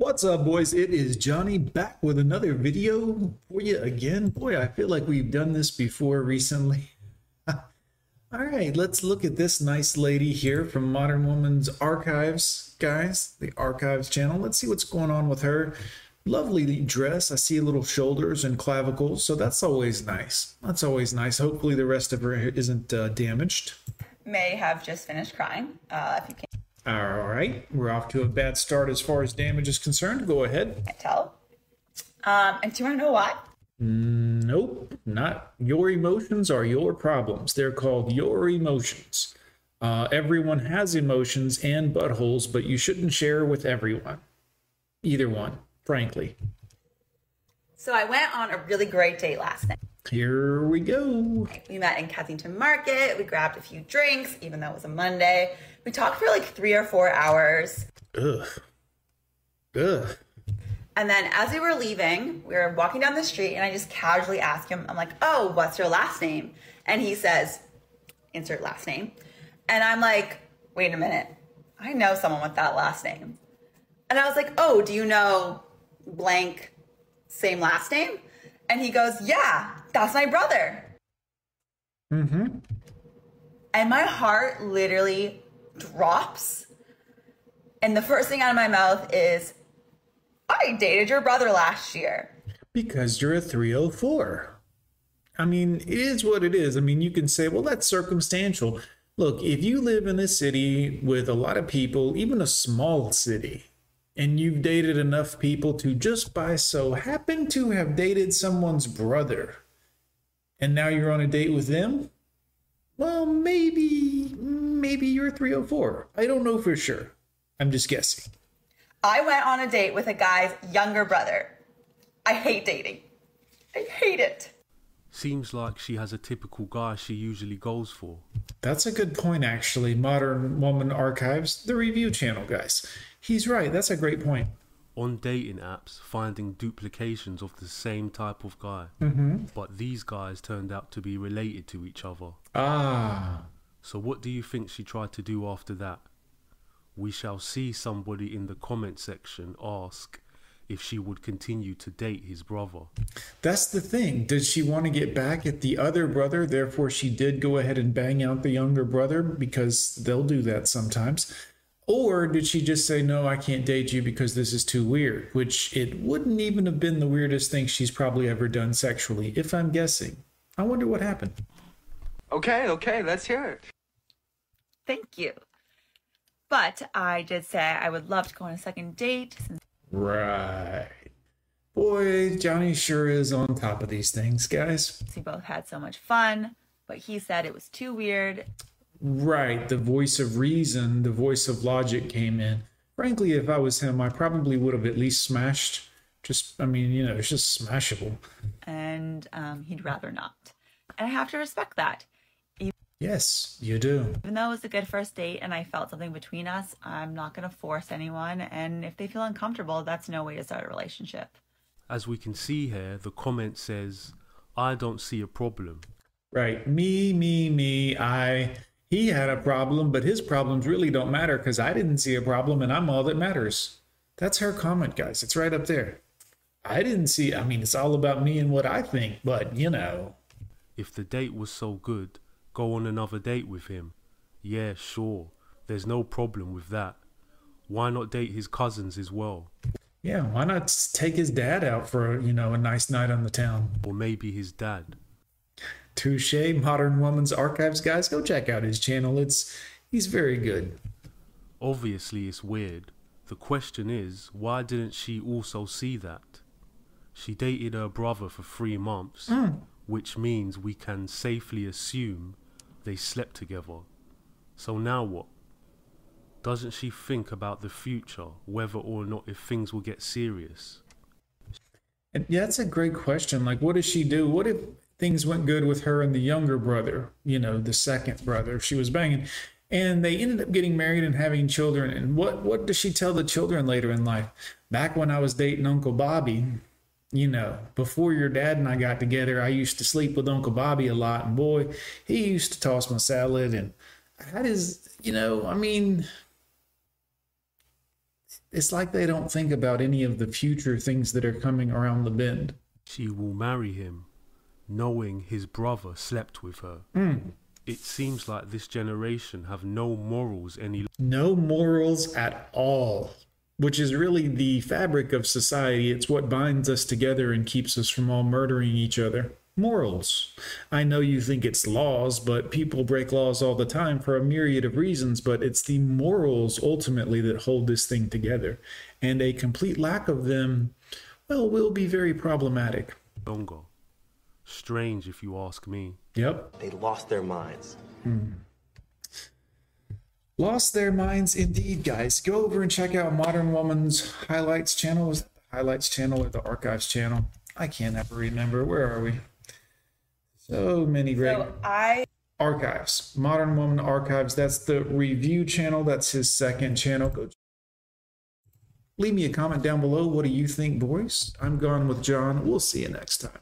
What's up, boys? It is Johnny back with another video for you again. Boy, I feel like we've done this before recently. All right, let's look at this nice lady here from Modern Woman's Archives, guys, the Archives channel. Let's see what's going on with her. Lovely dress. I see little shoulders and clavicles, so that's always nice. That's always nice. Hopefully, the rest of her isn't uh, damaged. May have just finished crying. Uh, if you can't All right, we're off to a bad start as far as damage is concerned. Go ahead. I tell. Um, and do you want to know why? Nope, not your emotions are your problems. They're called your emotions. Uh, everyone has emotions and buttholes, but you shouldn't share with everyone. Either one, frankly. So I went on a really great date last night. Here we go. We met in Kensington Market. We grabbed a few drinks, even though it was a Monday. We talked for like three or four hours. Ugh. Ugh. And then as we were leaving, we were walking down the street and I just casually asked him, I'm like, oh, what's your last name? And he says, insert last name. And I'm like, wait a minute. I know someone with that last name. And I was like, oh, do you know blank, same last name? And he goes, yeah, that's my brother. Mm-hmm. And my heart literally drops. And the first thing out of my mouth is, I dated your brother last year. Because you're a 304. I mean, it is what it is. I mean, you can say, well, that's circumstantial. Look, if you live in a city with a lot of people, even a small city, and you've dated enough people to just by so happen to have dated someone's brother, and now you're on a date with them, well, maybe, maybe you're 304. I don't know for sure. I'm just guessing. I went on a date with a guy's younger brother. I hate dating. I hate it. Seems like she has a typical guy she usually goes for. That's a good point, actually. Modern Woman Archives, the review channel, guys. He's right. That's a great point. On dating apps, finding duplications of the same type of guy. But these guys turned out to be related to each other. Ah, So, what do you think she tried to do after that? We shall see somebody in the comment section ask if she would continue to date his brother. that's the thing. Did she want to get back at the other brother? Therefore, she did go ahead and bang out the younger brother because they'll do that sometimes. Or did she just say, no, I can't date you because this is too weird? Which it wouldn't even have been the weirdest thing she's probably ever done sexually, if I'm guessing. I wonder what happened. Okay, okay, let's hear it. Thank you. But I did say I would love to go on a second date since Right. Boy, Johnny sure is on top of these things, guys. we both had so much fun. But he said it was too weird. Right. The voice of reason, the voice of logic came in. Frankly, if I was him, I probably would have at least smashed. Just, I mean, you know, it's just smashable. And um, he'd rather not. And I have to respect that. Yes, you do. Even though it was a good first date and I felt something between us, I'm not going to force anyone. And if they feel uncomfortable, that's no way to start a relationship. As we can see here, the comment says, I don't see a problem. Right. Me, me, me. I. He had a problem, but his problems really don't matter because I didn't see a problem and I'm all that matters. That's her comment, guys. It's right up there. I didn't see, I mean, it's all about me and what I think, but you know. If the date was so good, go on another date with him. Yeah, sure. There's no problem with that. Why not date his cousins as well? Yeah, why not take his dad out for, you know, a nice night on the town? Or maybe his dad. Touche, Modern Woman's Archives, guys. Go check out his channel. It's he's very good. Obviously, it's weird. The question is, why didn't she also see that? She dated her brother for three months, hmm. which means we can safely assume they slept together. So now what? Doesn't she think about the future, whether or not if things will get serious? Yeah, that's a great question. Like, what does she do? What if things went good with her and the younger brother? You know, the second brother. If she was banging, and they ended up getting married and having children. And what what does she tell the children later in life? Back when I was dating Uncle Bobby, you know, before your dad and I got together, I used to sleep with Uncle Bobby a lot, and boy, he used to toss my salad. And how does you know? I mean, it's like they don't think about any of the future things that are coming around the bend. She will marry him, knowing his brother slept with her. Hmm. It seems like this generation have no morals any No morals at all, which is really the fabric of society. It's what binds us together and keeps us from all murdering each other. Morals. I know you think it's laws, but people break laws all the time for a myriad of reasons, but it's the morals ultimately that hold this thing together. And a complete lack of them, well, will be very problematic. longer. Strange if you ask me. Yep. They lost their minds. Hmm. Lost their minds indeed, guys. Go over and check out Modern Woman's highlights channel. Is that the highlights channel or the archives channel? I can't ever remember. Where are we? So many great So I archives. Modern Woman archives. That's the review channel. That's his second channel. Go leave me a comment down below. What do you think, boys? I'm gone with John. We'll see you next time.